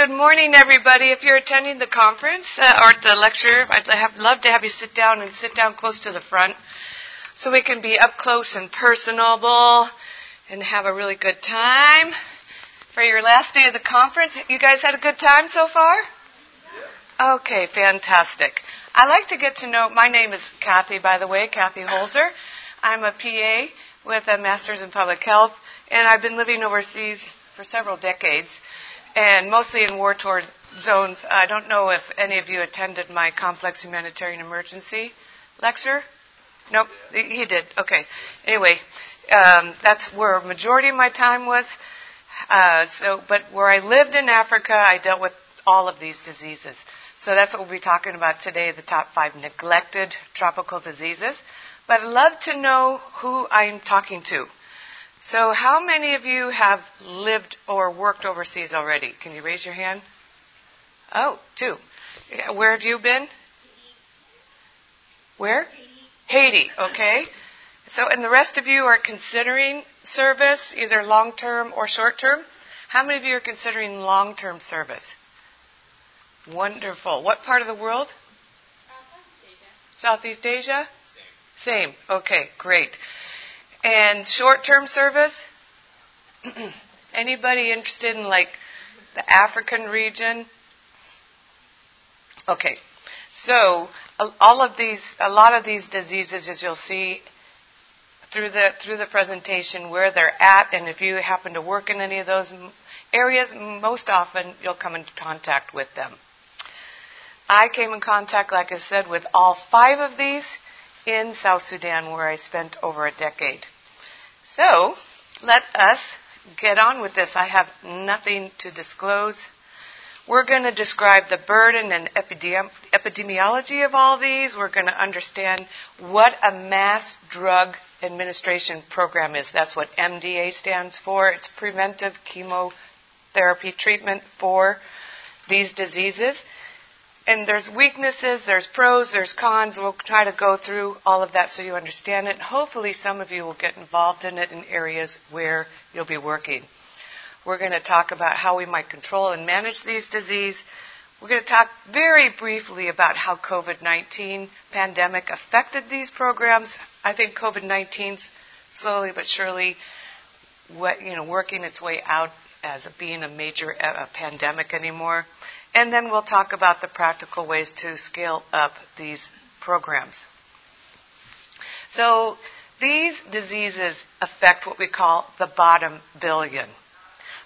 good morning, everybody. If you're attending the conference uh, or the lecture, I'd have, love to have you sit down and sit down close to the front so we can be up close and personable and have a really good time. For your last day of the conference, you guys had a good time so far? Okay, fantastic. I like to get to know, my name is Kathy, by the way, Kathy Holzer. I'm a PA with a Master's in Public Health, and I've been living overseas for several decades and mostly in war torn zones. I don't know if any of you attended my complex humanitarian emergency lecture. Nope, he did. Okay. Anyway, um, that's where a majority of my time was. Uh, so, but where I lived in Africa, I dealt with all of these diseases. So that's what we'll be talking about today: the top five neglected tropical diseases. But I'd love to know who I'm talking to. So, how many of you have lived or worked overseas already? Can you raise your hand? Oh, two. Where have you been? Where? Haiti, okay. So, and the rest of you are considering service, either long term or short term? How many of you are considering long term service? Wonderful. What part of the world? Southeast Asia. Southeast Asia? Same. Same. Okay, great. And short term service? Anybody interested in like the African region? Okay. So all of these, a lot of these diseases, as you'll see through the through the presentation, where they're at, and if you happen to work in any of those areas, most often you'll come into contact with them. I came in contact, like I said, with all five of these in South Sudan, where I spent over a decade. So, let us get on with this. I have nothing to disclose. We're going to describe the burden and epidemi- epidemiology of all these. We're going to understand what a mass drug administration program is. That's what MDA stands for. It's preventive chemotherapy treatment for these diseases and there's weaknesses, there's pros, there's cons. We'll try to go through all of that so you understand it. Hopefully, some of you will get involved in it in areas where you'll be working. We're going to talk about how we might control and manage these diseases. We're going to talk very briefly about how COVID-19 pandemic affected these programs. I think COVID-19's slowly but surely, you know, working its way out as being a major uh, pandemic anymore. And then we'll talk about the practical ways to scale up these programs. So these diseases affect what we call the bottom billion.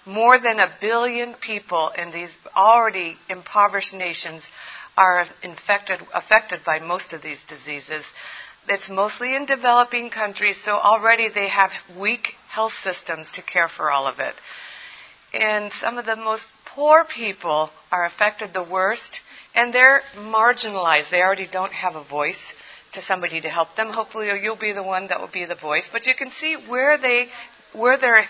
More than a billion people in these already impoverished nations are infected, affected by most of these diseases. It's mostly in developing countries, so already they have weak health systems to care for all of it. And some of the most poor people are affected the worst, and they're marginalized. They already don't have a voice to somebody to help them. Hopefully, you'll be the one that will be the voice. But you can see where they, where their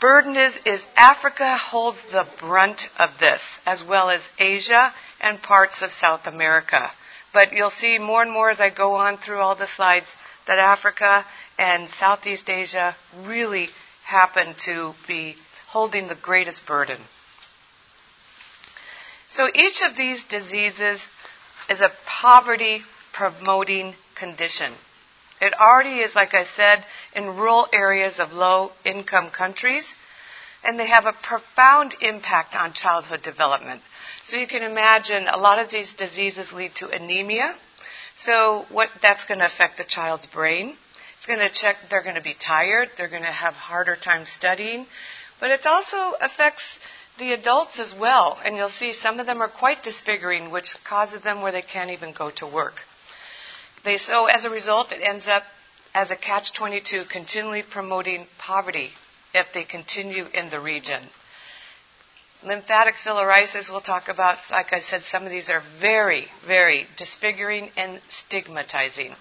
burden is. Is Africa holds the brunt of this, as well as Asia and parts of South America. But you'll see more and more as I go on through all the slides that Africa and Southeast Asia really happen to be holding the greatest burden. So each of these diseases is a poverty promoting condition. It already is, like I said, in rural areas of low income countries, and they have a profound impact on childhood development. So you can imagine a lot of these diseases lead to anemia. So what that's going to affect the child's brain. It's going to check they're going to be tired, they're going to have harder time studying, but it also affects the adults as well, and you'll see some of them are quite disfiguring, which causes them where they can't even go to work. They, so as a result, it ends up as a catch 22, continually promoting poverty if they continue in the region. Lymphatic filariasis, we'll talk about. Like I said, some of these are very, very disfiguring and stigmatizing.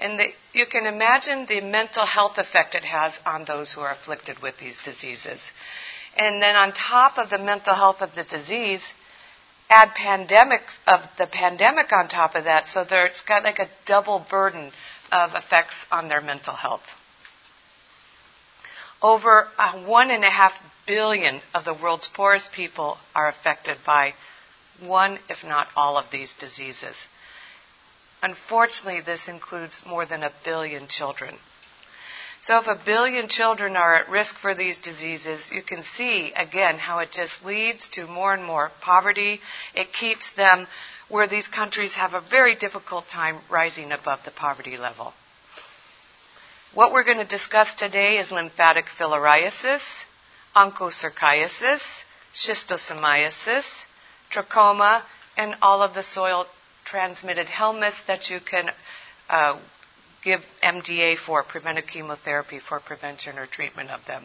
And the, you can imagine the mental health effect it has on those who are afflicted with these diseases. And then on top of the mental health of the disease, add pandemics of the pandemic on top of that, so there, it's got like a double burden of effects on their mental health. Over uh, one and a half billion of the world's poorest people are affected by one, if not all, of these diseases. Unfortunately, this includes more than a billion children. So if a billion children are at risk for these diseases, you can see again how it just leads to more and more poverty. It keeps them where these countries have a very difficult time rising above the poverty level. What we're going to discuss today is lymphatic filariasis, onchocerciasis, schistosomiasis, trachoma, and all of the soil transmitted helminths that you can uh, give MDA for, preventive chemotherapy for prevention or treatment of them.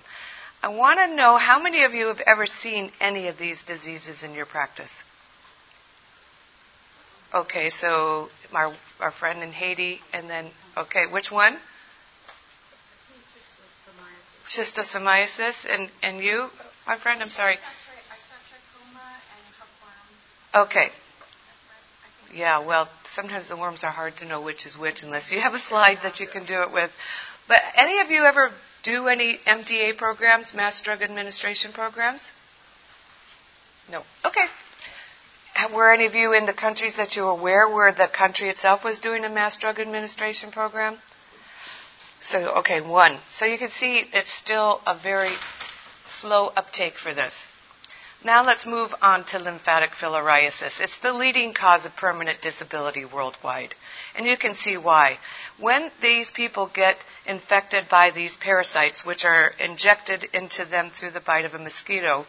I want to know how many of you have ever seen any of these diseases in your practice? Okay, so our, our friend in Haiti, and then, okay, which one? Schistosomiasis. And, and you, my friend, I'm sorry. Okay, yeah, well, sometimes the worms are hard to know which is which unless you have a slide that you can do it with. But any of you ever do any MDA programs, mass drug administration programs? No. Okay. Were any of you in the countries that you were aware where the country itself was doing a mass drug administration program? So, okay, one. So you can see it's still a very slow uptake for this. Now let's move on to lymphatic filariasis. It's the leading cause of permanent disability worldwide. And you can see why. When these people get infected by these parasites, which are injected into them through the bite of a mosquito,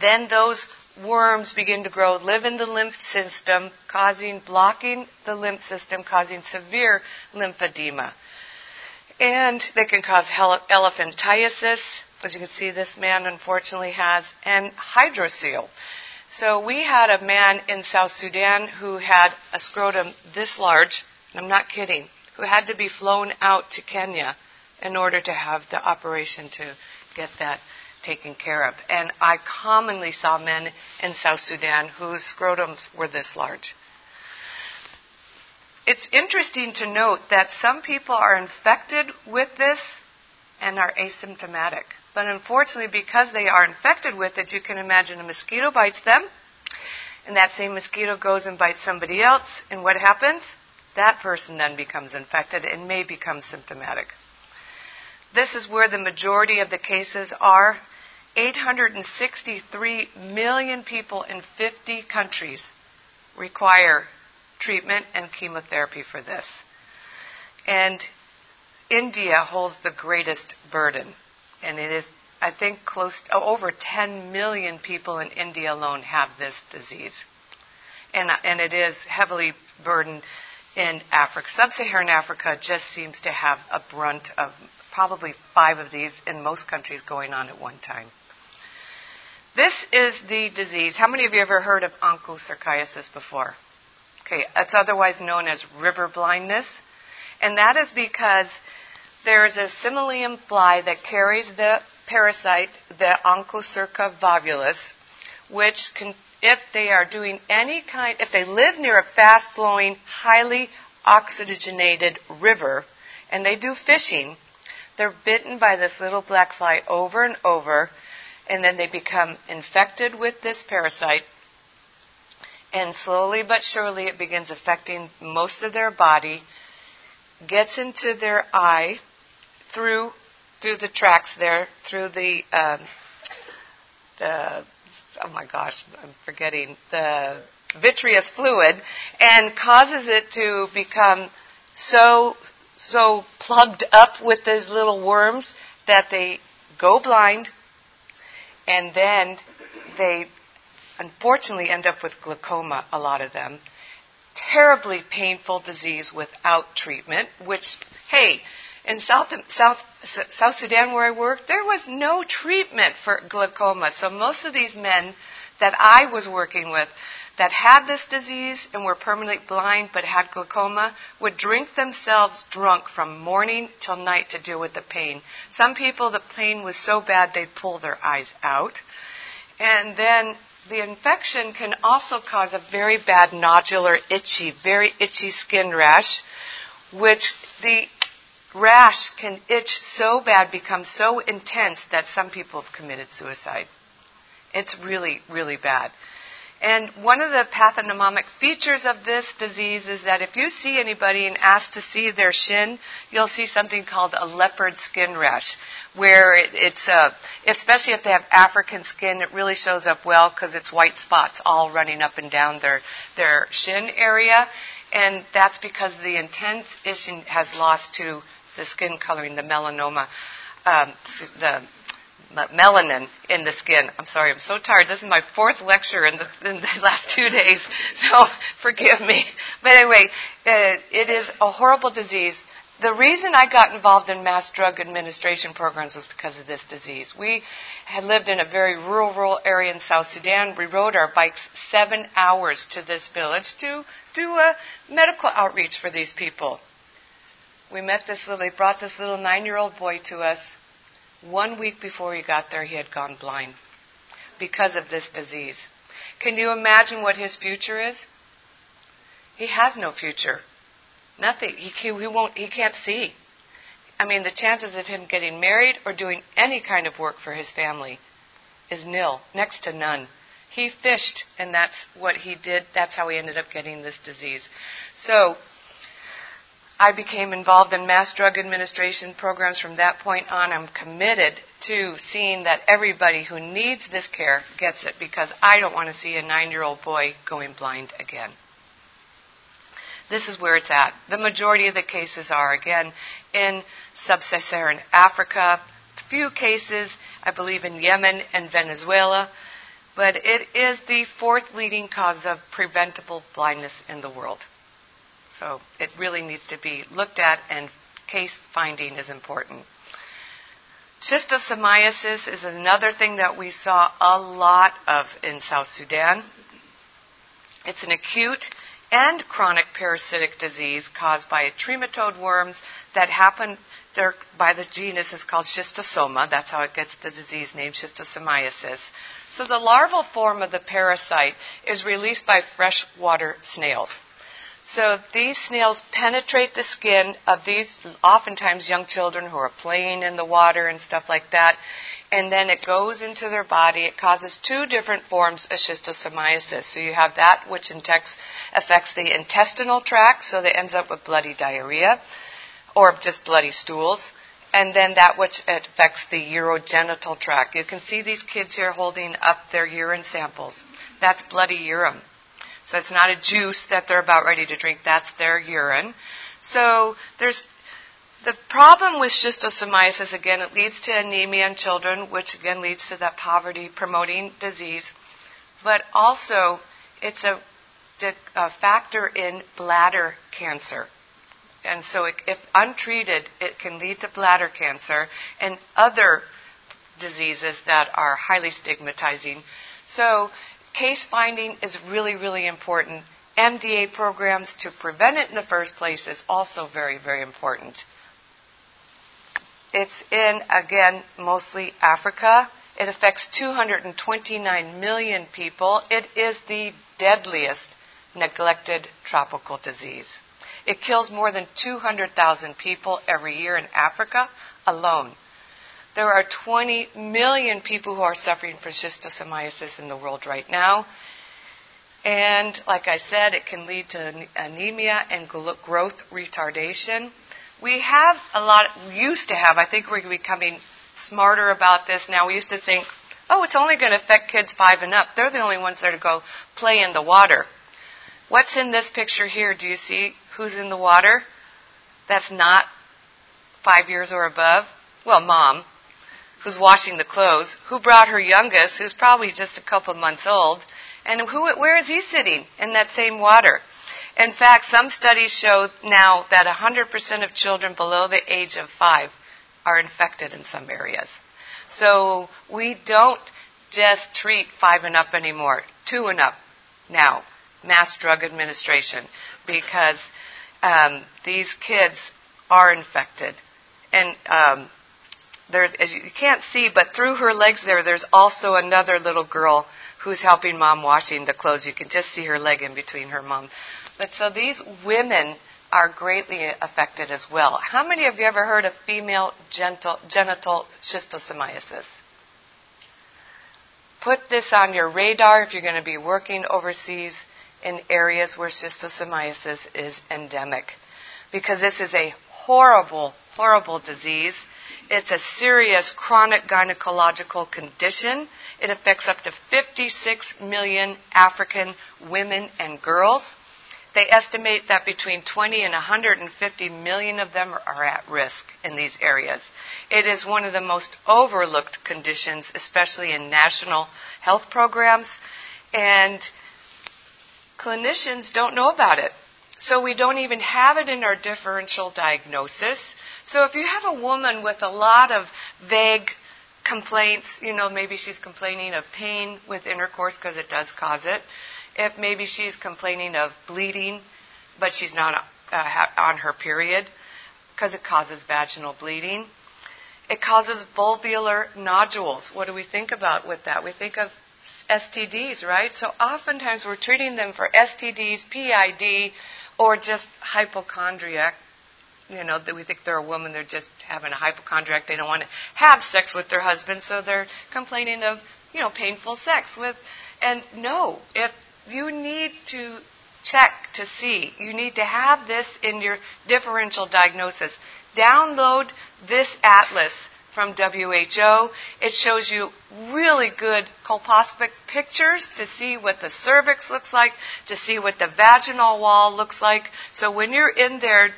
then those worms begin to grow, live in the lymph system, causing blocking the lymph system, causing severe lymphedema. And they can cause elephantiasis, as you can see, this man unfortunately has, an hydrocele. So we had a man in South Sudan who had a scrotum this large, and I'm not kidding, who had to be flown out to Kenya in order to have the operation to get that taken care of. And I commonly saw men in South Sudan whose scrotums were this large. It's interesting to note that some people are infected with this and are asymptomatic. But unfortunately, because they are infected with it, you can imagine a mosquito bites them, and that same mosquito goes and bites somebody else, and what happens? That person then becomes infected and may become symptomatic. This is where the majority of the cases are. 863 million people in 50 countries require treatment and chemotherapy for this. And India holds the greatest burden and it is, I think, close to, over 10 million people in India alone have this disease. And, and it is heavily burdened in Africa. Sub-Saharan Africa just seems to have a brunt of probably five of these in most countries going on at one time. This is the disease. How many of you ever heard of onchocerciasis before? Okay, it's otherwise known as river blindness. And that is because there is a Simulium fly that carries the parasite, the Onchocerca volvulus, which can, if they are doing any kind, if they live near a fast flowing, highly oxygenated river, and they do fishing, they're bitten by this little black fly over and over, and then they become infected with this parasite, and slowly but surely it begins affecting most of their body, gets into their eye, through through the tracks there, through the um, the oh my gosh, I'm forgetting the vitreous fluid, and causes it to become so so plugged up with those little worms that they go blind, and then they unfortunately end up with glaucoma. A lot of them. Terribly painful disease without treatment, which, hey, in South, South, South Sudan where I worked, there was no treatment for glaucoma. So most of these men that I was working with that had this disease and were permanently blind but had glaucoma would drink themselves drunk from morning till night to deal with the pain. Some people, the pain was so bad they'd pull their eyes out. And then the infection can also cause a very bad nodular, itchy, very itchy skin rash, which the rash can itch so bad, become so intense that some people have committed suicide. It's really, really bad. And one of the pathognomonic features of this disease is that if you see anybody and ask to see their shin, you'll see something called a leopard skin rash, where it, it's, uh, especially if they have African skin, it really shows up well because it's white spots all running up and down their, their shin area. And that's because the intense itching has lost to the skin coloring, the melanoma, um, the melanin in the skin. I'm sorry, I'm so tired. This is my fourth lecture in the, in the last two days, so forgive me. But anyway, uh, it is a horrible disease. The reason I got involved in mass drug administration programs was because of this disease. We had lived in a very rural, rural area in South Sudan. We rode our bikes seven hours to this village to do a medical outreach for these people. We met this little, they brought this little nine year old boy to us one week before he got there, he had gone blind because of this disease. Can you imagine what his future is? He has no future. Nothing. He, he, won't, he can't see. I mean, the chances of him getting married or doing any kind of work for his family is nil, next to none. He fished, and that's what he did. That's how he ended up getting this disease. So, I became involved in mass drug administration programs from that point on. I'm committed to seeing that everybody who needs this care gets it because I don't want to see a nine year old boy going blind again. This is where it's at. The majority of the cases are, again, in sub Saharan Africa, few cases, I believe, in Yemen and Venezuela, but it is the fourth leading cause of preventable blindness in the world. So it really needs to be looked at, and case finding is important. Schistosomiasis is another thing that we saw a lot of in South Sudan. It's an acute and chronic parasitic disease caused by trematode worms that happen by the genus is called schistosoma. That's how it gets the disease name schistosomiasis. So the larval form of the parasite is released by freshwater snails. So these snails penetrate the skin of these oftentimes young children who are playing in the water and stuff like that. And then it goes into their body. It causes two different forms of schistosomiasis. So you have that which affects the intestinal tract, so that ends up with bloody diarrhea or just bloody stools. And then that which affects the urogenital tract. You can see these kids here holding up their urine samples. That's bloody urine. So it's not a juice that they're about ready to drink, that's their urine. So there's the problem with schistosomiasis, again, it leads to anemia in children, which again leads to that poverty promoting disease. But also, it's a, a factor in bladder cancer. And so, it, if untreated, it can lead to bladder cancer and other diseases that are highly stigmatizing. So, Case finding is really, really important. MDA programs to prevent it in the first place is also very, very important. It's in, again, mostly Africa. It affects 229 million people. It is the deadliest neglected tropical disease. It kills more than 200,000 people every year in Africa alone. There are 20 million people who are suffering from schistosomiasis in the world right now. And like I said, it can lead to anemia and growth retardation. We have a lot, used to have, I think we're becoming smarter about this now. We used to think, oh, it's only going to affect kids five and up. They're the only ones that are to go play in the water. What's in this picture here? Do you see who's in the water? That's not five years or above. Well, mom who's washing the clothes, who brought her youngest, who's probably just a couple of months old, and who, where is he sitting in that same water? In fact, some studies show now that 100% of children below the age of five are infected in some areas. So we don't just treat five and up anymore, two and up now, mass drug administration, because um, these kids are infected. And um, as you can't see, but through her legs there, there's also another little girl who's helping mom washing the clothes. You can just see her leg in between her mom. But so these women are greatly affected as well. How many of you ever heard of female genital schistosomiasis? Put this on your radar if you're going to be working overseas in areas where schistosomiasis is endemic. Because this is a horrible, horrible disease. It's a serious chronic gynecological condition. It affects up to 56 million African women and girls. They estimate that between 20 and 150 million of them are at risk in these areas. It is one of the most overlooked conditions, especially in national health programs, and clinicians don't know about it. So we don't even have it in our differential diagnosis. So if you have a woman with a lot of vague complaints, you know, maybe she's complaining of pain with intercourse because it does cause it if maybe she's complaining of bleeding, but she's not uh, on her period because it causes vaginal bleeding. It causes vulvular nodules. What do we think about with that? We think of STDs, right? So oftentimes we're treating them for STDs, PID, or just hypochondriac. You know, that we think they're a woman, they're just having a hypochondriac, they don't want to have sex with their husband, so they're complaining of, you know, painful sex with and no, if you need to check to see. You need to have this in your differential diagnosis. Download this atlas from WHO. It shows you really good colposcopic pictures to see what the cervix looks like, to see what the vaginal wall looks like. So when you're in there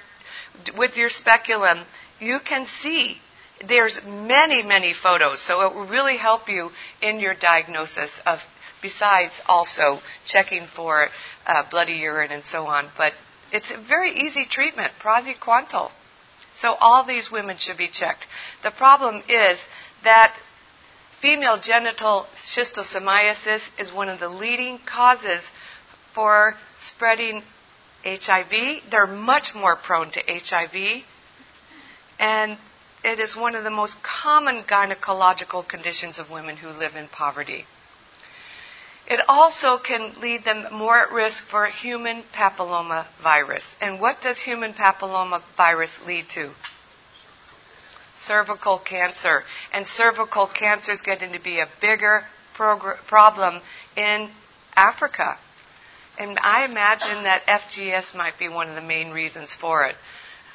with your speculum, you can see there's many, many photos. So it will really help you in your diagnosis of besides also checking for uh, bloody urine and so on. But it's a very easy treatment, praziquantel. So all these women should be checked. The problem is that female genital schistosomiasis is one of the leading causes for spreading HIV. They're much more prone to HIV. And it is one of the most common gynecological conditions of women who live in poverty. It also can lead them more at risk for human papilloma virus. And what does human papilloma virus lead to? Cervical cancer. And cervical cancer is getting to be a bigger problem in Africa. And I imagine that FGS might be one of the main reasons for it.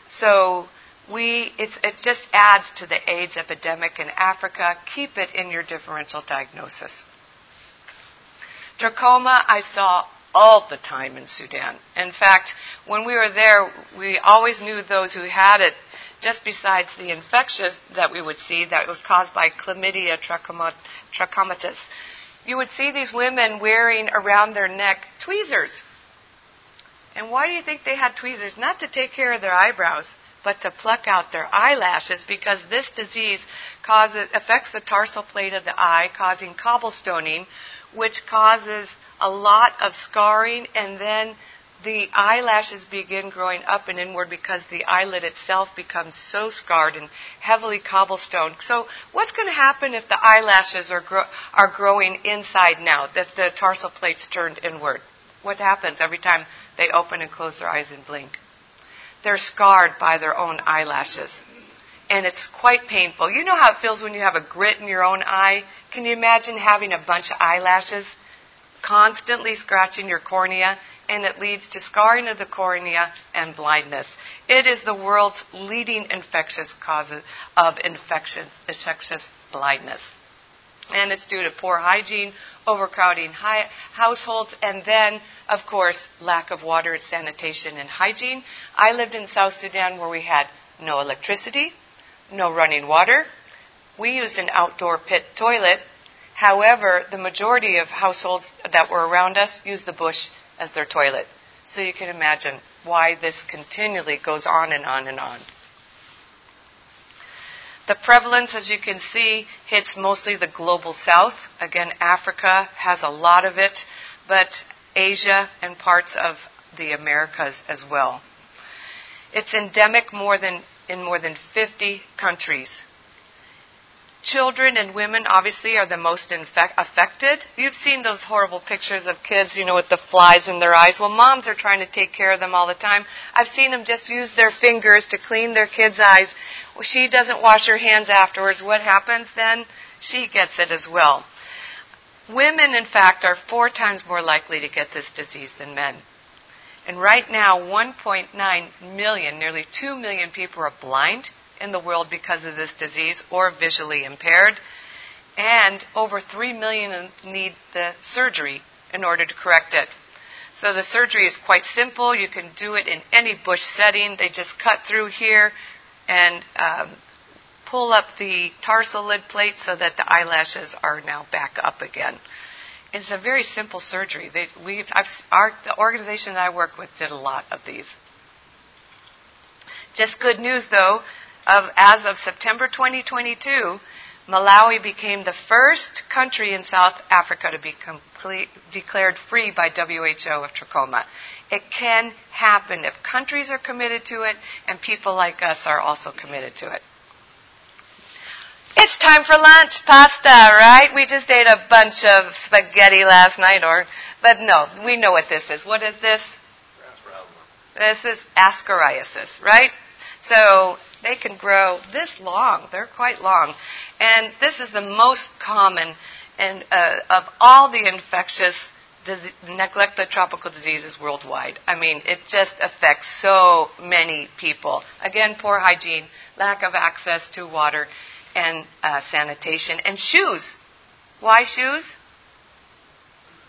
So we, it just adds to the AIDS epidemic in Africa. Keep it in your differential diagnosis. Trachoma I saw all the time in Sudan. In fact, when we were there, we always knew those who had it just besides the infection that we would see that was caused by chlamydia trachomatis. You would see these women wearing around their neck tweezers. And why do you think they had tweezers? Not to take care of their eyebrows, but to pluck out their eyelashes because this disease causes, affects the tarsal plate of the eye, causing cobblestoning, which causes a lot of scarring, and then the eyelashes begin growing up and inward because the eyelid itself becomes so scarred and heavily cobblestoned. So, what's going to happen if the eyelashes are, gro- are growing inside now, that the tarsal plate's turned inward? What happens every time they open and close their eyes and blink? They're scarred by their own eyelashes. And it's quite painful. You know how it feels when you have a grit in your own eye? Can you imagine having a bunch of eyelashes constantly scratching your cornea? And it leads to scarring of the cornea and blindness. It is the world's leading infectious cause of infections, infectious blindness. And it's due to poor hygiene, overcrowding households, and then, of course, lack of water and sanitation and hygiene. I lived in South Sudan where we had no electricity, no running water, we used an outdoor pit toilet. However, the majority of households that were around us used the bush as their toilet. So you can imagine why this continually goes on and on and on. The prevalence, as you can see, hits mostly the global south. Again, Africa has a lot of it, but Asia and parts of the Americas as well. It's endemic more than, in more than 50 countries. Children and women obviously are the most infect- affected. You've seen those horrible pictures of kids, you know, with the flies in their eyes. Well, moms are trying to take care of them all the time. I've seen them just use their fingers to clean their kids' eyes. Well, she doesn't wash her hands afterwards. What happens then? She gets it as well. Women, in fact, are four times more likely to get this disease than men. And right now, 1.9 million, nearly 2 million people are blind in the world because of this disease or visually impaired. And over 3 million need the surgery in order to correct it. So the surgery is quite simple. You can do it in any bush setting. They just cut through here and um, pull up the tarsal lid plate so that the eyelashes are now back up again. It's a very simple surgery. They, we, our, the organization that I work with did a lot of these. Just good news, though. Of, as of September 2022, Malawi became the first country in South Africa to be complete, declared free by WHO of trachoma. It can happen if countries are committed to it and people like us are also committed to it. It's time for lunch, pasta, right? We just ate a bunch of spaghetti last night, or, but no, we know what this is. What is this? This is ascariasis, right? So they can grow this long. They're quite long. And this is the most common and uh, of all the infectious neglected tropical diseases worldwide. I mean, it just affects so many people. Again, poor hygiene, lack of access to water, and uh, sanitation and shoes. Why shoes?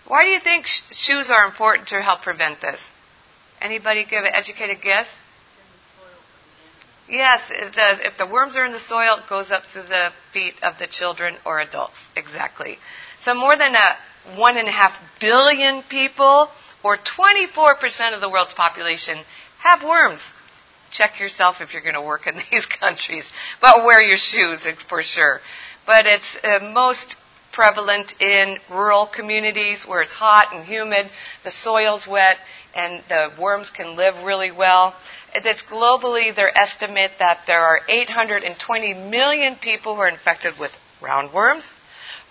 Why do you think sh- shoes are important to help prevent this? Anybody give an educated guess? Yes, if the, if the worms are in the soil, it goes up to the feet of the children or adults. Exactly. So more than a one and a half billion people, or 24% of the world's population, have worms check yourself if you're going to work in these countries. But wear your shoes for sure. But it's uh, most prevalent in rural communities where it's hot and humid, the soil's wet, and the worms can live really well. It's globally, their estimate that there are 820 million people who are infected with roundworms,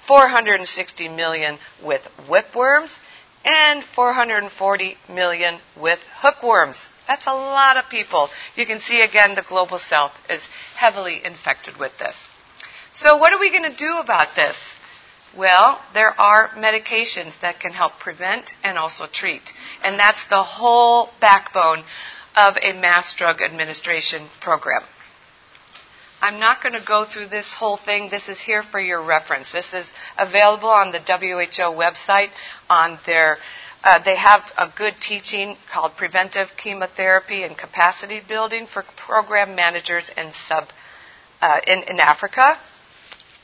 460 million with whipworms, and 440 million with hookworms. That's a lot of people. You can see again the global south is heavily infected with this. So, what are we going to do about this? Well, there are medications that can help prevent and also treat. And that's the whole backbone of a mass drug administration program. I'm not going to go through this whole thing. This is here for your reference. This is available on the WHO website on their uh, they have a good teaching called Preventive Chemotherapy and Capacity Building for Program Managers in, sub, uh, in, in Africa.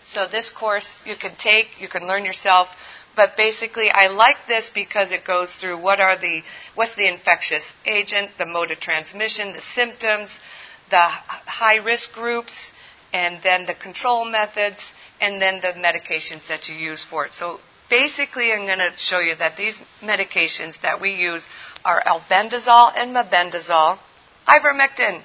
So this course you can take, you can learn yourself, but basically I like this because it goes through what are the, what's the infectious agent, the mode of transmission, the symptoms, the high risk groups, and then the control methods, and then the medications that you use for it. So basically, I'm going to show you that these medications that we use are albendazole and mebendazole, ivermectin.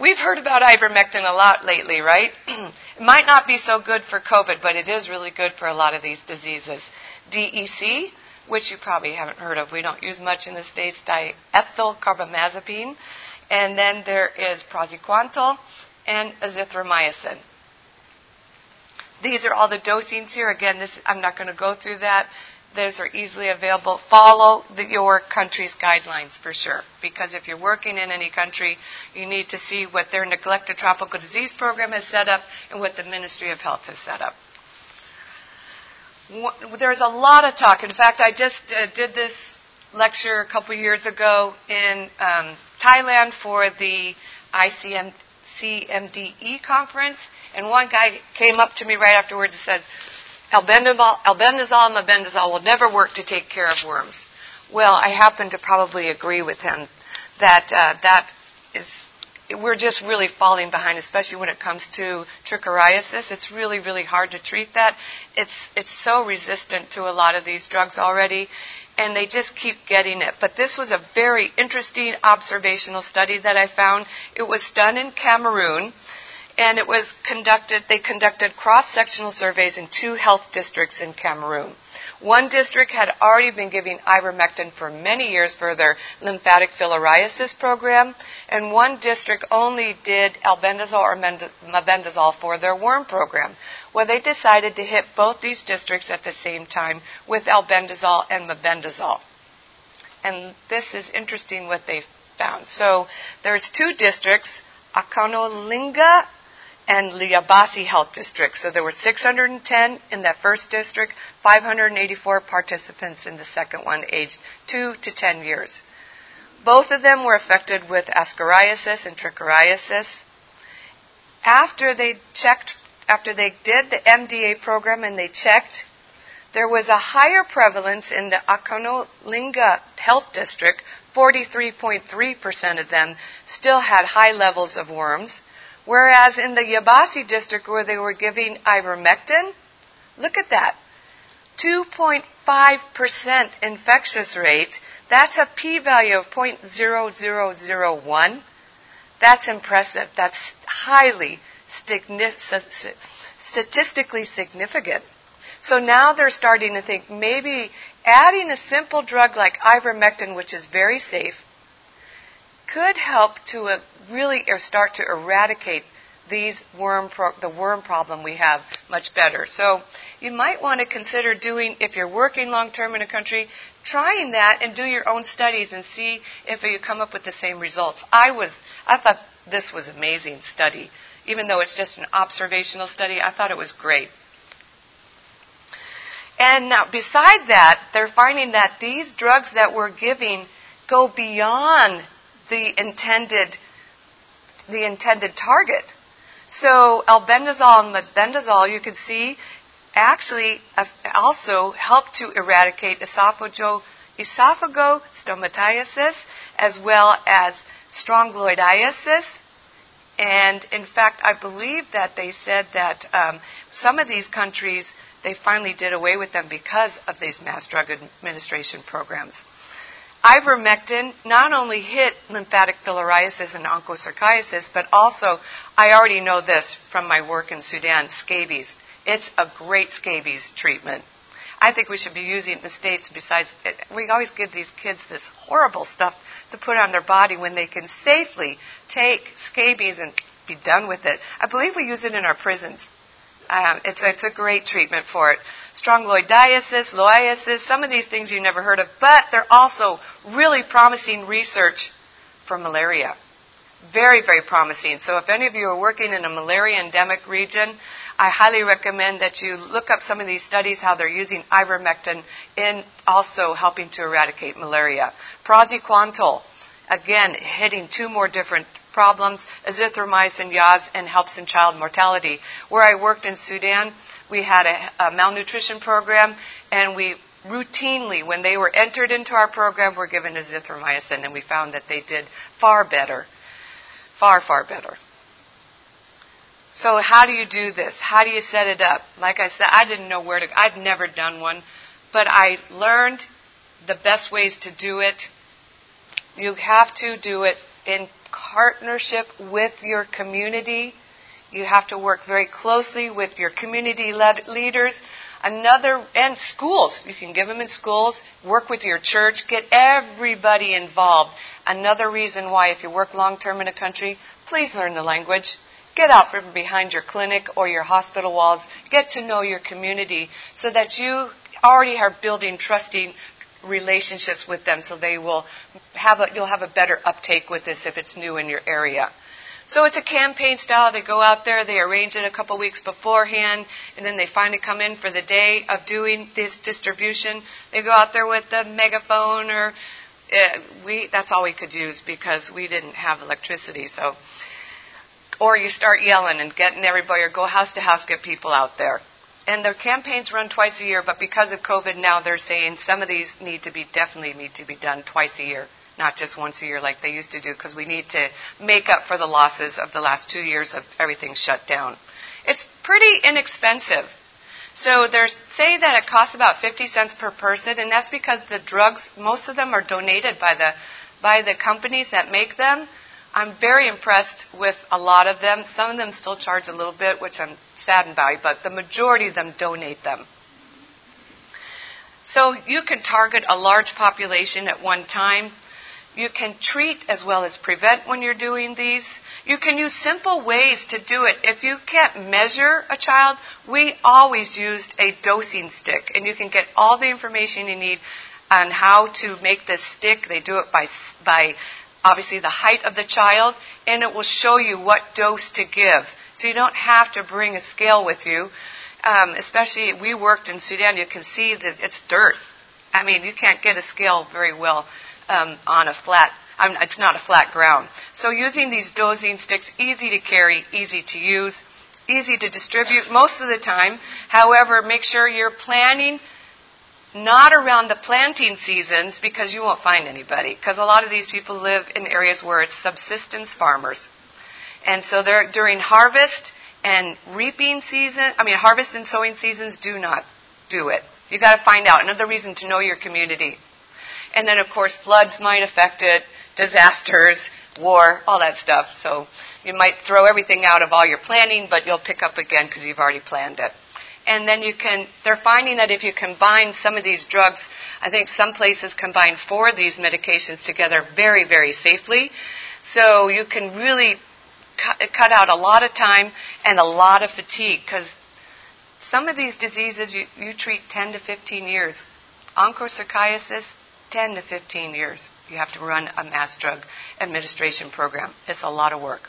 We've heard about ivermectin a lot lately, right? it might not be so good for COVID, but it is really good for a lot of these diseases. DEC, which you probably haven't heard of, we don't use much in the States, diethyl carbamazepine. And then there is praziquantel and azithromycin. These are all the dosings here. Again, this, I'm not going to go through that. Those are easily available. Follow the, your country's guidelines for sure. Because if you're working in any country, you need to see what their neglected tropical disease program has set up and what the Ministry of Health has set up. There's a lot of talk. In fact, I just uh, did this lecture a couple years ago in um, Thailand for the ICM, CMDE conference, and one guy came up to me right afterwards and said, albendazole, albendazole and mebendazole will never work to take care of worms. Well, I happen to probably agree with him that uh, that is we're just really falling behind, especially when it comes to trichuriasis. It's really, really hard to treat that. It's it's so resistant to a lot of these drugs already, and they just keep getting it. But this was a very interesting observational study that I found. It was done in Cameroon and it was conducted, they conducted cross-sectional surveys in two health districts in Cameroon. One district had already been giving ivermectin for many years for their lymphatic filariasis program, and one district only did albendazole or mebendazole for their worm program. Well, they decided to hit both these districts at the same time with albendazole and mebendazole. And this is interesting what they found. So there's two districts, Akonolinga and Yabassi Health District. So there were 610 in that first district, 584 participants in the second one, aged 2 to 10 years. Both of them were affected with ascariasis and trichuriasis. After they checked, after they did the MDA program and they checked, there was a higher prevalence in the Akonolinga Health District. 43.3% of them still had high levels of worms Whereas in the Yabassi district where they were giving ivermectin, look at that. 2.5% infectious rate. That's a p-value of 0.0001. That's impressive. That's highly statistically significant. So now they're starting to think maybe adding a simple drug like ivermectin, which is very safe, could help to uh, really er, start to eradicate these worm pro- the worm problem we have much better. So you might want to consider doing if you're working long term in a country, trying that and do your own studies and see if you come up with the same results. I was I thought this was amazing study. Even though it's just an observational study, I thought it was great. And now beside that, they're finding that these drugs that we're giving go beyond the intended the intended target. So albendazole and you can see, actually also help to eradicate esophago, esophagostomatiasis as well as strongyloidiasis. And in fact, I believe that they said that um, some of these countries, they finally did away with them because of these mass drug administration programs. Ivermectin not only hit lymphatic filariasis and onchocerciasis, but also, I already know this from my work in Sudan, scabies. It's a great scabies treatment. I think we should be using it in the States besides, we always give these kids this horrible stuff to put on their body when they can safely take scabies and be done with it. I believe we use it in our prisons. Um, it's, it's a great treatment for it. Strongyloidiasis, loiasis, some of these things you've never heard of, but they're also really promising research for malaria. Very, very promising. So if any of you are working in a malaria endemic region, I highly recommend that you look up some of these studies, how they're using ivermectin in also helping to eradicate malaria. Praziquantel, again, hitting two more different problems, azithromycin, yaws, and helps in child mortality. Where I worked in Sudan, we had a, a malnutrition program, and we routinely, when they were entered into our program, were given azithromycin, and we found that they did far better. Far, far better. So how do you do this? How do you set it up? Like I said, I didn't know where to, I'd never done one, but I learned the best ways to do it. You have to do it in partnership with your community. You have to work very closely with your community leaders. Another, and schools. You can give them in schools. Work with your church. Get everybody involved. Another reason why, if you work long term in a country, please learn the language. Get out from behind your clinic or your hospital walls. Get to know your community so that you already are building trusting relationships with them so they will have a, you'll have a better uptake with this if it's new in your area. So it's a campaign style. They go out there, they arrange it a couple weeks beforehand, and then they finally come in for the day of doing this distribution. They go out there with the megaphone or uh, we that's all we could use because we didn't have electricity. So or you start yelling and getting everybody or go house to house get people out there and their campaigns run twice a year, but because of COVID now, they're saying some of these need to be definitely need to be done twice a year, not just once a year like they used to do, because we need to make up for the losses of the last two years of everything shut down. It's pretty inexpensive. So there's say that it costs about 50 cents per person, and that's because the drugs, most of them are donated by the by the companies that make them. I'm very impressed with a lot of them. Some of them still charge a little bit, which I'm saddened by, but the majority of them donate them. So you can target a large population at one time. You can treat as well as prevent when you're doing these. You can use simple ways to do it. If you can't measure a child, we always used a dosing stick, and you can get all the information you need on how to make this stick. They do it by, by obviously the height of the child, and it will show you what dose to give. So you don't have to bring a scale with you. Um, especially, we worked in Sudan, you can see that it's dirt. I mean, you can't get a scale very well um, on a flat it's not a flat ground. So using these dosing sticks, easy to carry, easy to use, easy to distribute most of the time. However, make sure you're planning not around the planting seasons because you won't find anybody. Because a lot of these people live in areas where it's subsistence farmers. And so they're during harvest and reaping season, I mean, harvest and sowing seasons do not do it. You got to find out. Another reason to know your community. And then, of course, floods might affect it, disasters, war, all that stuff. So you might throw everything out of all your planning, but you'll pick up again because you've already planned it and then you can, they're finding that if you combine some of these drugs, I think some places combine four of these medications together very, very safely. So you can really cut, cut out a lot of time and a lot of fatigue because some of these diseases you, you treat 10 to 15 years. Onchocerciasis, 10 to 15 years. You have to run a mass drug administration program. It's a lot of work.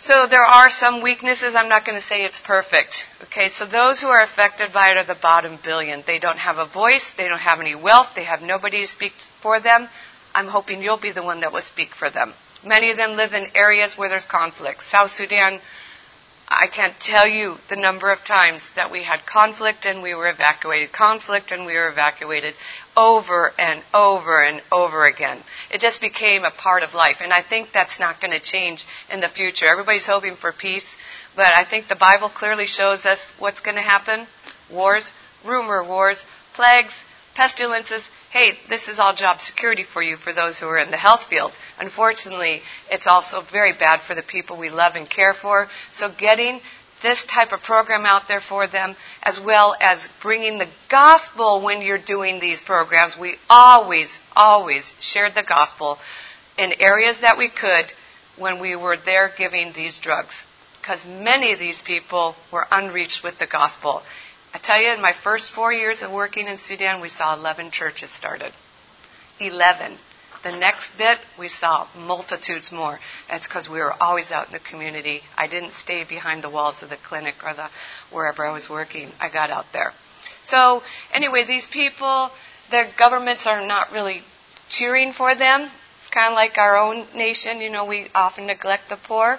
So there are some weaknesses. I'm not going to say it's perfect. Okay, so those who are affected by it are the bottom billion. They don't have a voice. They don't have any wealth. They have nobody to speak for them. I'm hoping you'll be the one that will speak for them. Many of them live in areas where there's conflict. South Sudan I can't tell you the number of times that we had conflict and we were evacuated, conflict and we were evacuated over and over and over again. It just became a part of life. And I think that's not going to change in the future. Everybody's hoping for peace, but I think the Bible clearly shows us what's going to happen wars, rumor wars, plagues, pestilences, hey, this is all job security for you for those who are in the health field. Unfortunately, it's also very bad for the people we love and care for. So getting this type of program out there for them, as well as bringing the gospel when you're doing these programs. We always, always shared the gospel in areas that we could when we were there giving these drugs. Because many of these people were unreached with the gospel. I tell you, in my first four years of working in Sudan, we saw 11 churches started. 11. The next bit, we saw multitudes more. That's because we were always out in the community. I didn't stay behind the walls of the clinic or the wherever I was working. I got out there. So anyway, these people, their governments are not really cheering for them. It's kind of like our own nation. You know, we often neglect the poor.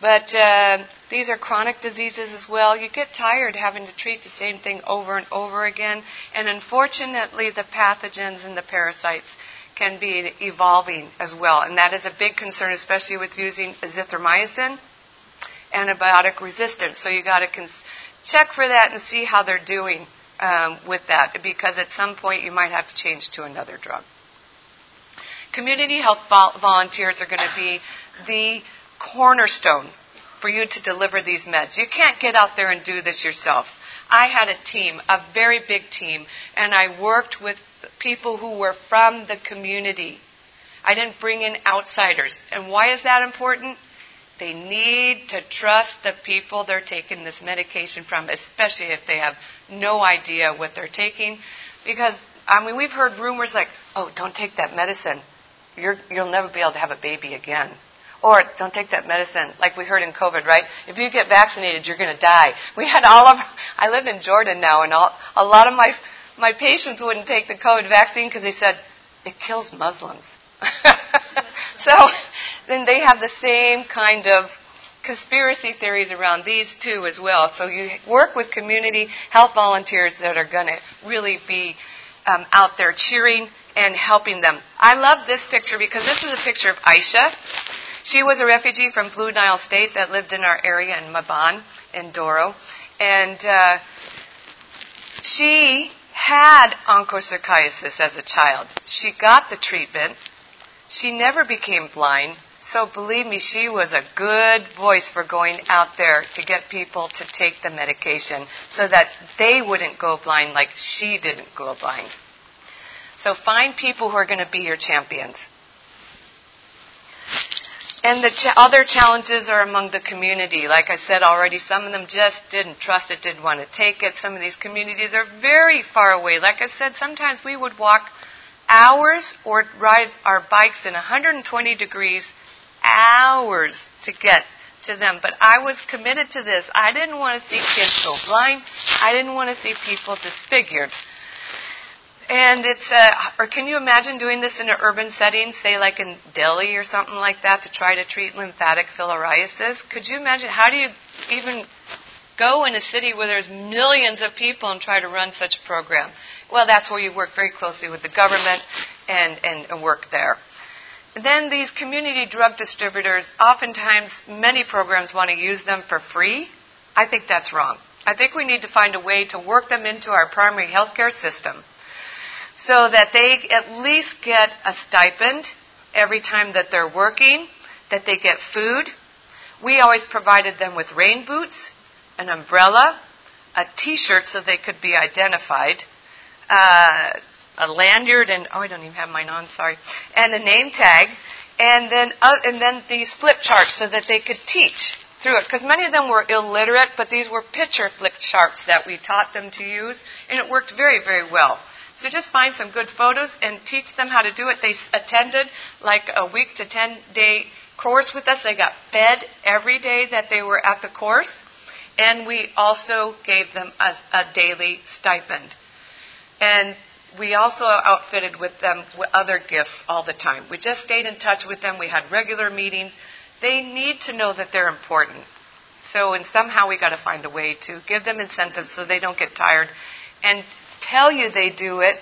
But uh, these are chronic diseases as well. You get tired having to treat the same thing over and over again. And unfortunately, the pathogens and the parasites can be evolving as well. And that is a big concern, especially with using azithromycin, antibiotic resistance. So you got to cons- check for that and see how they're doing um, with that, because at some point you might have to change to another drug. Community health vol- volunteers are going to be the cornerstone for you to deliver these meds. You can't get out there and do this yourself. I had a team, a very big team, and I worked with people who were from the community. I didn't bring in outsiders. And why is that important? They need to trust the people they're taking this medication from, especially if they have no idea what they're taking. Because, I mean, we've heard rumors like, oh, don't take that medicine. You're, you'll never be able to have a baby again. Or don't take that medicine, like we heard in COVID, right? If you get vaccinated, you're going to die. We had all of, I live in Jordan now, and all, a lot of my, my patients wouldn't take the COVID vaccine because they said, it kills Muslims. so then they have the same kind of conspiracy theories around these two as well. So you work with community health volunteers that are going to really be um, out there cheering and helping them. I love this picture because this is a picture of Aisha. She was a refugee from Blue Nile State that lived in our area in Maban, in Doro. And uh, she had onchocerciasis as a child. She got the treatment. She never became blind. So believe me, she was a good voice for going out there to get people to take the medication so that they wouldn't go blind like she didn't go blind. So find people who are going to be your champions. And the ch- other challenges are among the community. Like I said already, some of them just didn't trust it, didn't want to take it. Some of these communities are very far away. Like I said, sometimes we would walk hours or ride our bikes in 120 degrees, hours to get to them. But I was committed to this. I didn't want to see kids go blind. I didn't want to see people disfigured. And it's, uh, or can you imagine doing this in an urban setting, say like in Delhi or something like that, to try to treat lymphatic filariasis? Could you imagine? How do you even go in a city where there's millions of people and try to run such a program? Well, that's where you work very closely with the government and, and, and work there. then these community drug distributors, oftentimes many programs want to use them for free. I think that's wrong. I think we need to find a way to work them into our primary healthcare system so that they at least get a stipend every time that they're working, that they get food. We always provided them with rain boots, an umbrella, a t-shirt so they could be identified, uh, a lanyard, and oh, I don't even have mine on. Sorry, and a name tag, and then uh, and then these flip charts so that they could teach through it. Because many of them were illiterate, but these were picture flip charts that we taught them to use, and it worked very very well. So just find some good photos and teach them how to do it. They attended like a week to 10 day course with us. They got fed every day that they were at the course. And we also gave them a, a daily stipend. And we also outfitted with them with other gifts all the time. We just stayed in touch with them. We had regular meetings. They need to know that they're important. So, and somehow we got to find a way to give them incentives so they don't get tired and tell you they do it,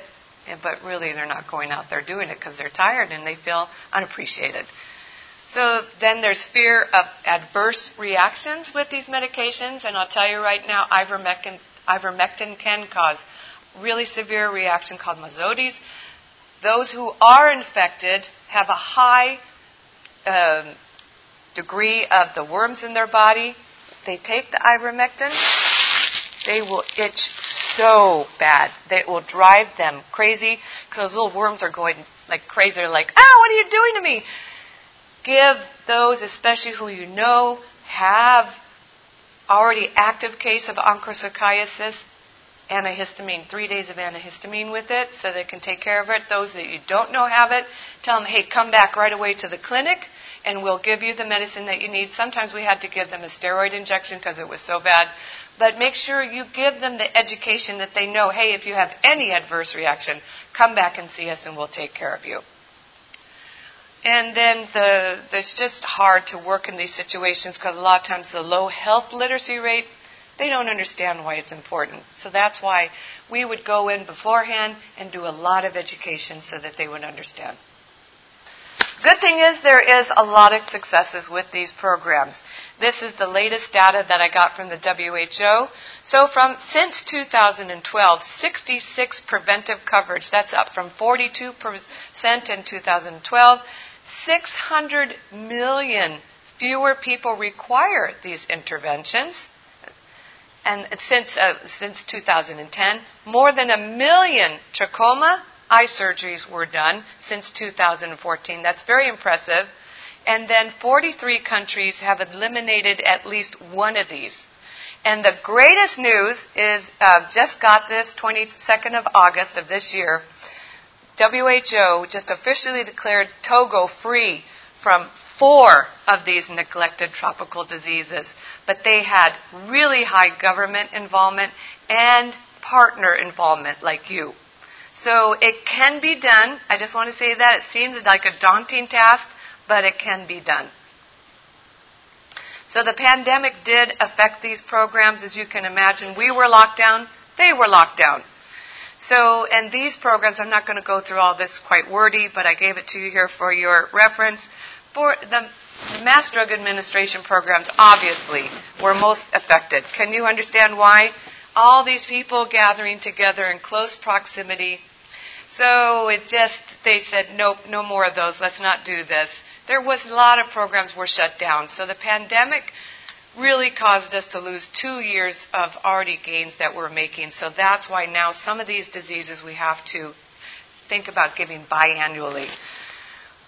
but really they're not going out there doing it because they're tired and they feel unappreciated. So then there's fear of adverse reactions with these medications, and I'll tell you right now, ivermectin, ivermectin can cause really severe reaction called Mazzotti's. Those who are infected have a high um, degree of the worms in their body. They take the ivermectin, they will itch so bad. that it will drive them crazy because those little worms are going like crazy. They're like, ah, what are you doing to me? Give those, especially who you know have already active case of onchocerciasis, antihistamine, three days of antihistamine with it so they can take care of it. Those that you don't know have it, tell them, hey, come back right away to the clinic and we'll give you the medicine that you need. Sometimes we had to give them a steroid injection because it was so bad. But make sure you give them the education that they know, hey, if you have any adverse reaction, come back and see us and we'll take care of you. And then the, it's just hard to work in these situations because a lot of times the low health literacy rate, they don't understand why it's important. So that's why we would go in beforehand and do a lot of education so that they would understand. Good thing is there is a lot of successes with these programs. This is the latest data that I got from the WHO. So from since 2012, 66 preventive coverage. That's up from 42% in 2012. 600 million fewer people require these interventions. And since, uh, since 2010, more than a million trachoma eye surgeries were done since 2014. That's very impressive. And then 43 countries have eliminated at least one of these. And the greatest news is uh, just got this 22nd of August of this year. WHO just officially declared Togo free from four of these neglected tropical diseases. But they had really high government involvement and partner involvement like you. So it can be done. I just want to say that. It seems like a daunting task, but it can be done. So the pandemic did affect these programs, as you can imagine. We were locked down, they were locked down. So, and these programs, I'm not going to go through all this quite wordy, but I gave it to you here for your reference. For the Mass Drug Administration programs, obviously, were most affected. Can you understand why? All these people gathering together in close proximity so it just, they said, nope, no more of those. Let's not do this. there was a lot of programs were shut down. So the pandemic really caused us to lose two years of already gains that we're making. So that's why now some of these diseases we have to think about giving biannually.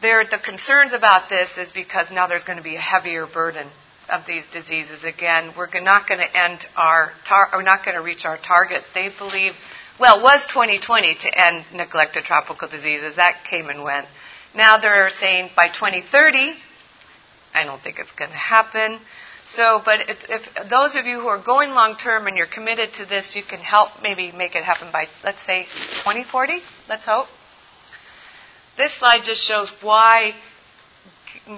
There, the concerns about this is because now there's going to be a heavier burden of these diseases. Again, we're not going to end our, tar- we're not going to reach our target. They believe, well, was 2020 to end neglected tropical diseases. That came and went. Now they're saying by 2030, I don't think it's going to happen. So, but if, if, those of you who are going long term and you're committed to this, you can help maybe make it happen by, let's say, 2040. Let's hope. This slide just shows why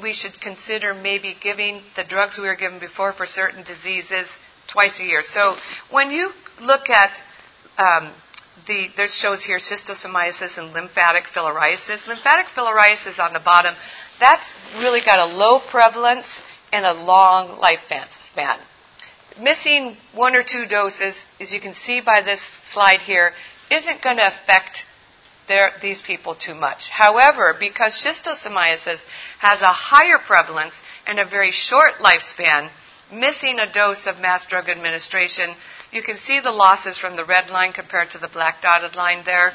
we should consider maybe giving the drugs we were given before for certain diseases twice a year. So when you look at um, the, this shows here schistosomiasis and lymphatic filariasis. Lymphatic filariasis on the bottom, that's really got a low prevalence and a long lifespan. Missing one or two doses, as you can see by this slide here, isn't going to affect these people too much. However, because schistosomiasis has a higher prevalence and a very short lifespan, missing a dose of mass drug administration, you can see the losses from the red line compared to the black dotted line there.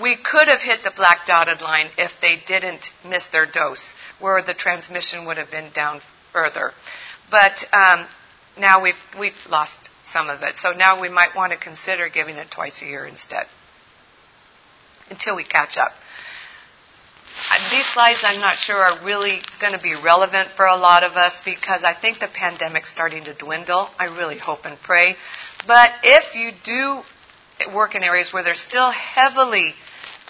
We could have hit the black dotted line if they didn't miss their dose, where the transmission would have been down further. But um, now we've, we've lost some of it. So now we might want to consider giving it twice a year instead until we catch up. Uh, these slides, I'm not sure, are really going to be relevant for a lot of us because I think the pandemic's starting to dwindle. I really hope and pray. But if you do work in areas where they're still heavily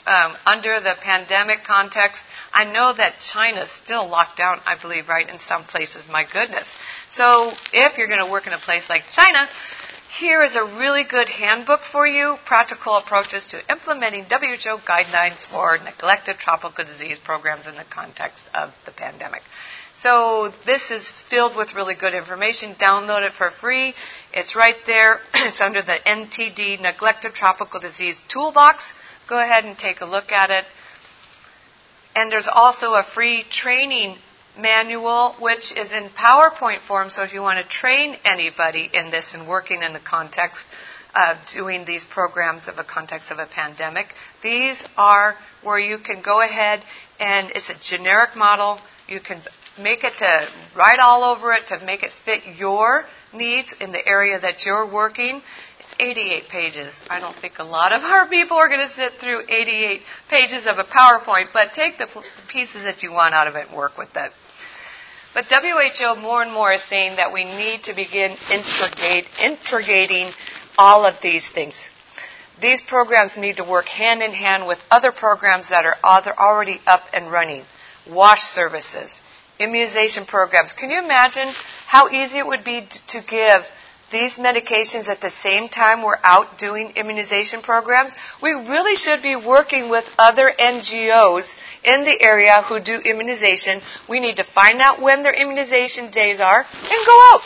um, under the pandemic context, I know that China's still locked down, I believe, right, in some places. My goodness. So if you're going to work in a place like China, here is a really good handbook for you practical approaches to implementing WHO guidelines for neglected tropical disease programs in the context of the pandemic. So this is filled with really good information. Download it for free. It's right there. it's under the NTD Neglected Tropical Disease Toolbox. Go ahead and take a look at it. And there's also a free training manual, which is in PowerPoint form. So if you want to train anybody in this and working in the context of doing these programs of a context of a pandemic, these are where you can go ahead and it's a generic model. You can make it to write all over it to make it fit your needs in the area that you're working. 88 pages. I don't think a lot of our people are going to sit through 88 pages of a PowerPoint, but take the, the pieces that you want out of it and work with it. But WHO more and more is saying that we need to begin integrate, integrating all of these things. These programs need to work hand in hand with other programs that are already up and running. WASH services, immunization programs. Can you imagine how easy it would be to give these medications at the same time we're out doing immunization programs, we really should be working with other NGOs in the area who do immunization. We need to find out when their immunization days are and go out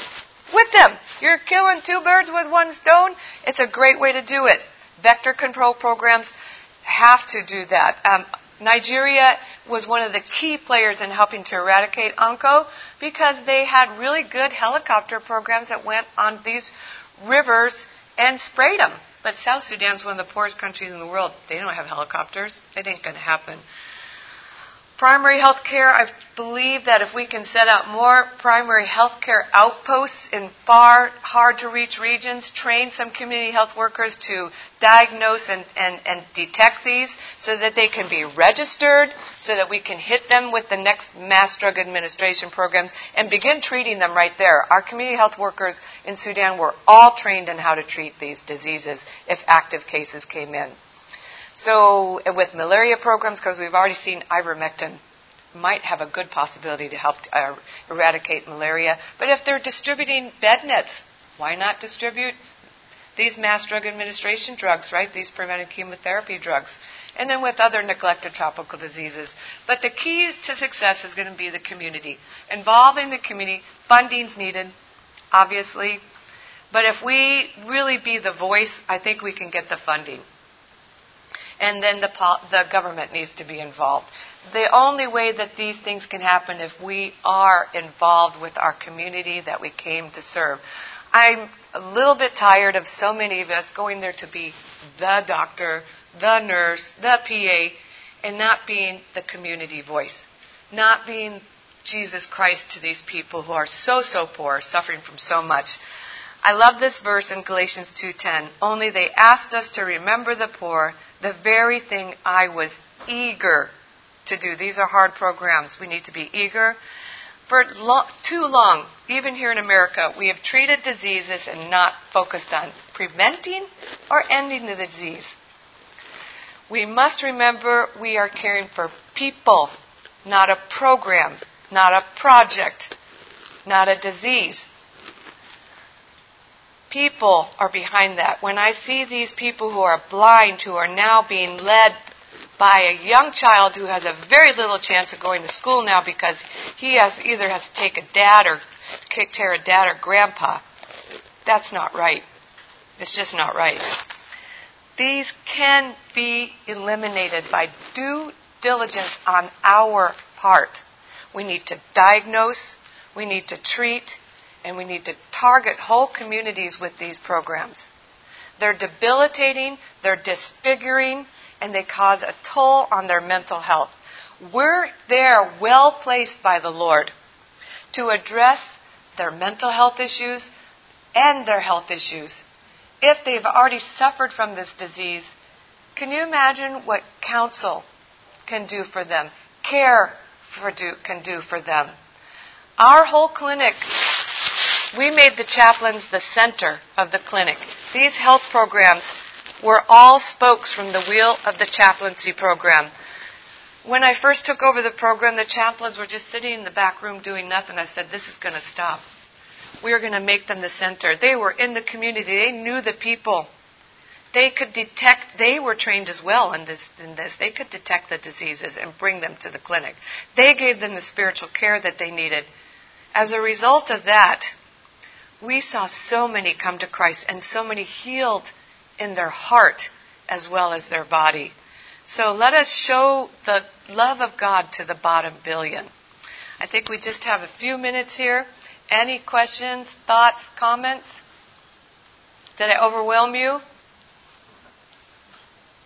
with them. You're killing two birds with one stone. It's a great way to do it. Vector control programs have to do that. Um, Nigeria was one of the key players in helping to eradicate Oncho because they had really good helicopter programs that went on these rivers and sprayed them. But South Sudan's one of the poorest countries in the world. They don't have helicopters. It ain't going to happen. Primary health care, I believe that if we can set up more primary health care outposts in far, hard to reach regions, train some community health workers to diagnose and, and, and detect these so that they can be registered, so that we can hit them with the next mass drug administration programs and begin treating them right there. Our community health workers in Sudan were all trained in how to treat these diseases if active cases came in. So with malaria programs, because we've already seen ivermectin might have a good possibility to help uh, eradicate malaria. But if they're distributing bed nets, why not distribute these mass drug administration drugs, right? These preventive chemotherapy drugs. And then with other neglected tropical diseases. But the key to success is going to be the community. Involving the community, funding's needed, obviously. But if we really be the voice, I think we can get the funding. And then the, the government needs to be involved. The only way that these things can happen if we are involved with our community that we came to serve. I'm a little bit tired of so many of us going there to be the doctor, the nurse, the PA, and not being the community voice, not being Jesus Christ to these people who are so so poor, suffering from so much. I love this verse in Galatians 2:10. Only they asked us to remember the poor, the very thing I was eager to do. These are hard programs. We need to be eager. For lo- too long, even here in America, we have treated diseases and not focused on preventing or ending the disease. We must remember we are caring for people, not a program, not a project, not a disease people are behind that. When I see these people who are blind, who are now being led by a young child who has a very little chance of going to school now because he has either has to take a dad or take care of dad or grandpa, that's not right. It's just not right. These can be eliminated by due diligence on our part. We need to diagnose, we need to treat, and we need to target whole communities with these programs. They're debilitating, they're disfiguring, and they cause a toll on their mental health. We're there well placed by the Lord to address their mental health issues and their health issues. If they've already suffered from this disease, can you imagine what counsel can do for them? Care for do, can do for them. Our whole clinic we made the chaplains the center of the clinic. These health programs were all spokes from the wheel of the chaplaincy program. When I first took over the program, the chaplains were just sitting in the back room doing nothing. I said, This is going to stop. We are going to make them the center. They were in the community, they knew the people. They could detect, they were trained as well in this, in this. They could detect the diseases and bring them to the clinic. They gave them the spiritual care that they needed. As a result of that, we saw so many come to Christ and so many healed in their heart as well as their body. So let us show the love of God to the bottom billion. I think we just have a few minutes here. Any questions, thoughts, comments? Did I overwhelm you?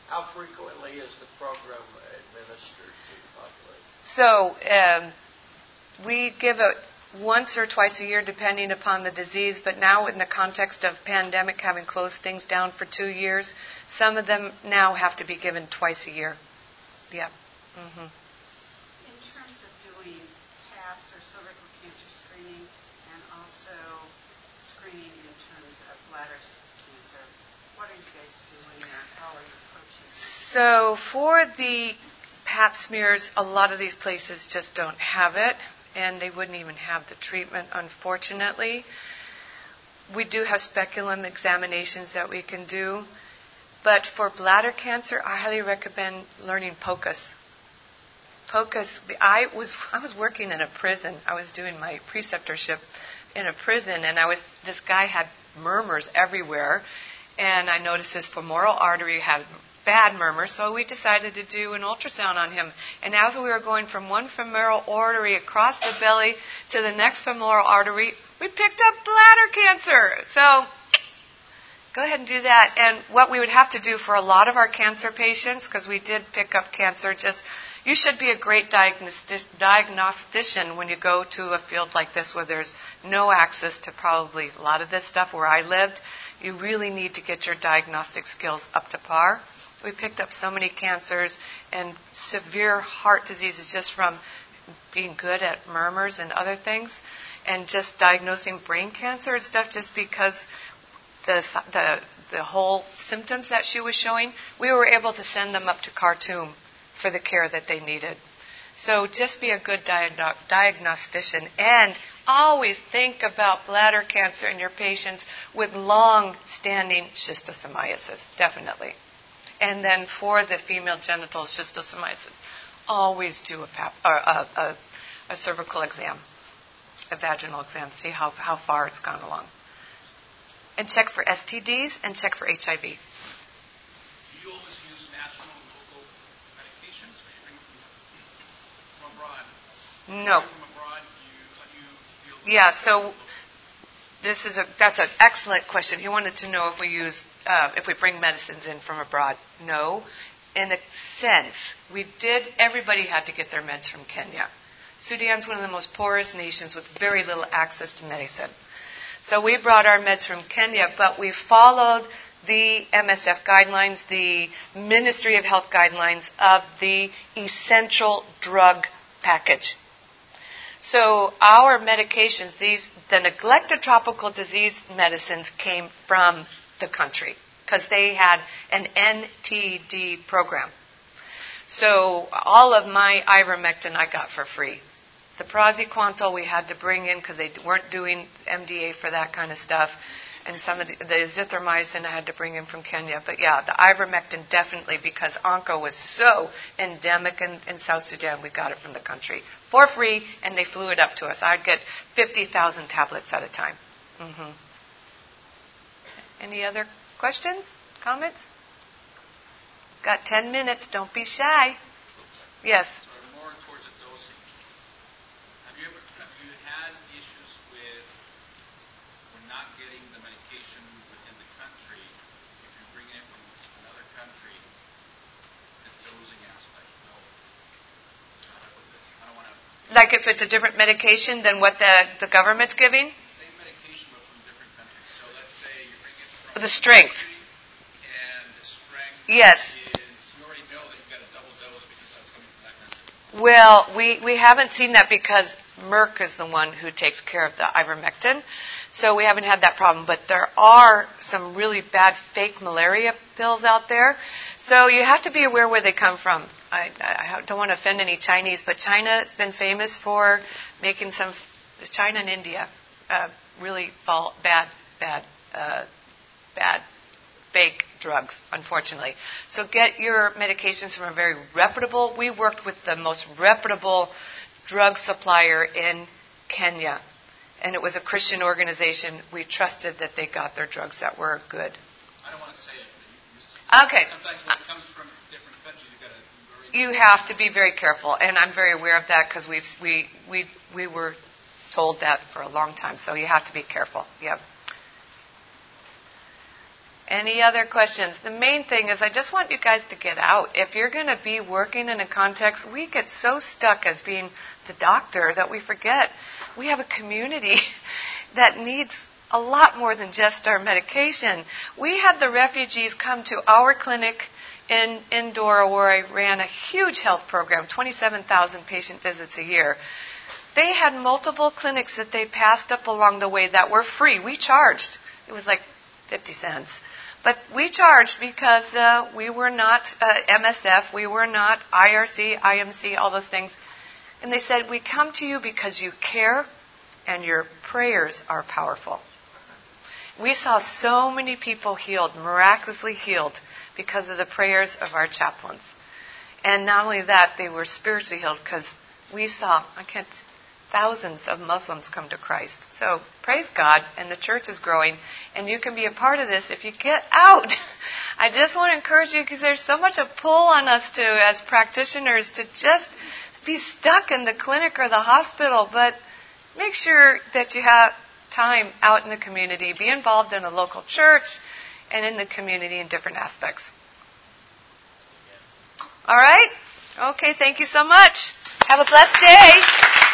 How frequently is the program administered to the population? So um, we give a once or twice a year, depending upon the disease. But now, in the context of pandemic, having closed things down for two years, some of them now have to be given twice a year. Yeah. Mm-hmm. In terms of doing PAPs or cervical cancer screening, and also screening in terms of bladder cancer, what are you guys doing, or how are you approaching? So for the Pap smears, a lot of these places just don't have it and they wouldn't even have the treatment, unfortunately. We do have speculum examinations that we can do, but for bladder cancer, I highly recommend learning POCUS. POCUS, I was I was working in a prison. I was doing my preceptorship in a prison, and I was this guy had murmurs everywhere, and I noticed his femoral artery had bad murmur, so we decided to do an ultrasound on him. And as we were going from one femoral artery across the belly to the next femoral artery, we picked up bladder cancer. So go ahead and do that. And what we would have to do for a lot of our cancer patients, because we did pick up cancer, just you should be a great diagnostician when you go to a field like this where there's no access to probably a lot of this stuff where I lived. You really need to get your diagnostic skills up to par. We picked up so many cancers and severe heart diseases just from being good at murmurs and other things, and just diagnosing brain cancer and stuff just because the, the, the whole symptoms that she was showing, we were able to send them up to Khartoum for the care that they needed. So just be a good diagnostician and always think about bladder cancer in your patients with long standing schistosomiasis, definitely. And then for the female genital schistosomiasis, always do a, pap- or a, a, a cervical exam, a vaginal exam, see how, how far it's gone along. And check for STDs and check for HIV. No. Yeah, so this is a that's an excellent question. He wanted to know if we use uh, if we bring medicines in from abroad. No, in a sense, we did. Everybody had to get their meds from Kenya. Sudan's one of the most poorest nations with very little access to medicine. So we brought our meds from Kenya, but we followed the MSF guidelines, the Ministry of Health guidelines of the essential drug package. So our medications, these the neglected tropical disease medicines came from the country because they had an NTD program. So all of my ivermectin I got for free. The praziquantel we had to bring in because they weren't doing MDA for that kind of stuff. And some of the, the azithromycin I had to bring in from Kenya. But yeah, the ivermectin definitely because oncho was so endemic in, in South Sudan, we got it from the country for free, and they flew it up to us. I'd get 50,000 tablets at a time. Mm-hmm. Any other questions? Comments? Got 10 minutes. Don't be shy. Yes. Like if it's a different medication than what the, the government's giving? Same medication, but from different countries. So let's say you from the strength. And the strength yes. Is, you already know that you've got a double dose because that's coming from that country. Well, we, we haven't seen that because Merck is the one who takes care of the ivermectin. So we haven't had that problem. But there are some really bad fake malaria pills out there. So you have to be aware where they come from. I, I don't want to offend any Chinese, but China has been famous for making some. China and India uh, really fall bad, bad, uh, bad fake drugs, unfortunately. So get your medications from a very reputable. We worked with the most reputable drug supplier in Kenya, and it was a Christian organization. We trusted that they got their drugs that were good. I don't want to say it, but you, you okay. Sometimes when it comes from different countries, you got to you have to be very careful, and I'm very aware of that because we we we we were told that for a long time. So you have to be careful. Yep. Any other questions? The main thing is I just want you guys to get out. If you're going to be working in a context, we get so stuck as being the doctor that we forget we have a community that needs a lot more than just our medication. We had the refugees come to our clinic in, in Doro where I ran a huge health program, 27,000 patient visits a year. They had multiple clinics that they passed up along the way that were free. We charged. It was like 50 cents. But we charged because uh, we were not uh, MSF, we were not IRC, IMC, all those things. And they said, We come to you because you care and your prayers are powerful. We saw so many people healed, miraculously healed, because of the prayers of our chaplains. And not only that, they were spiritually healed because we saw, I can't, thousands of Muslims come to Christ. So praise God, and the church is growing, and you can be a part of this if you get out. I just want to encourage you because there's so much a pull on us to, as practitioners, to just be stuck in the clinic or the hospital, but make sure that you have time out in the community. Be involved in a local church and in the community in different aspects. All right? Okay, thank you so much. Have a blessed day.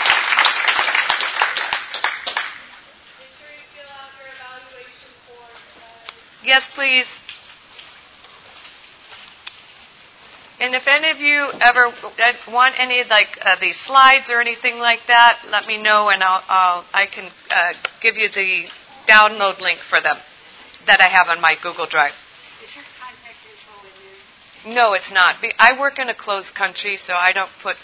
Yes, please. And if any of you ever want any like uh, these slides or anything like that, let me know, and I'll, I'll I can uh, give you the download link for them that I have on my Google Drive. No, it's not. I work in a closed country, so I don't put.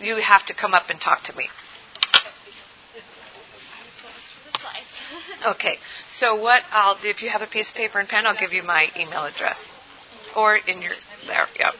Do you have to come up and talk to me. Okay. So what I'll do, if you have a piece of paper and pen, I'll give you my email address, or in your there. Yep.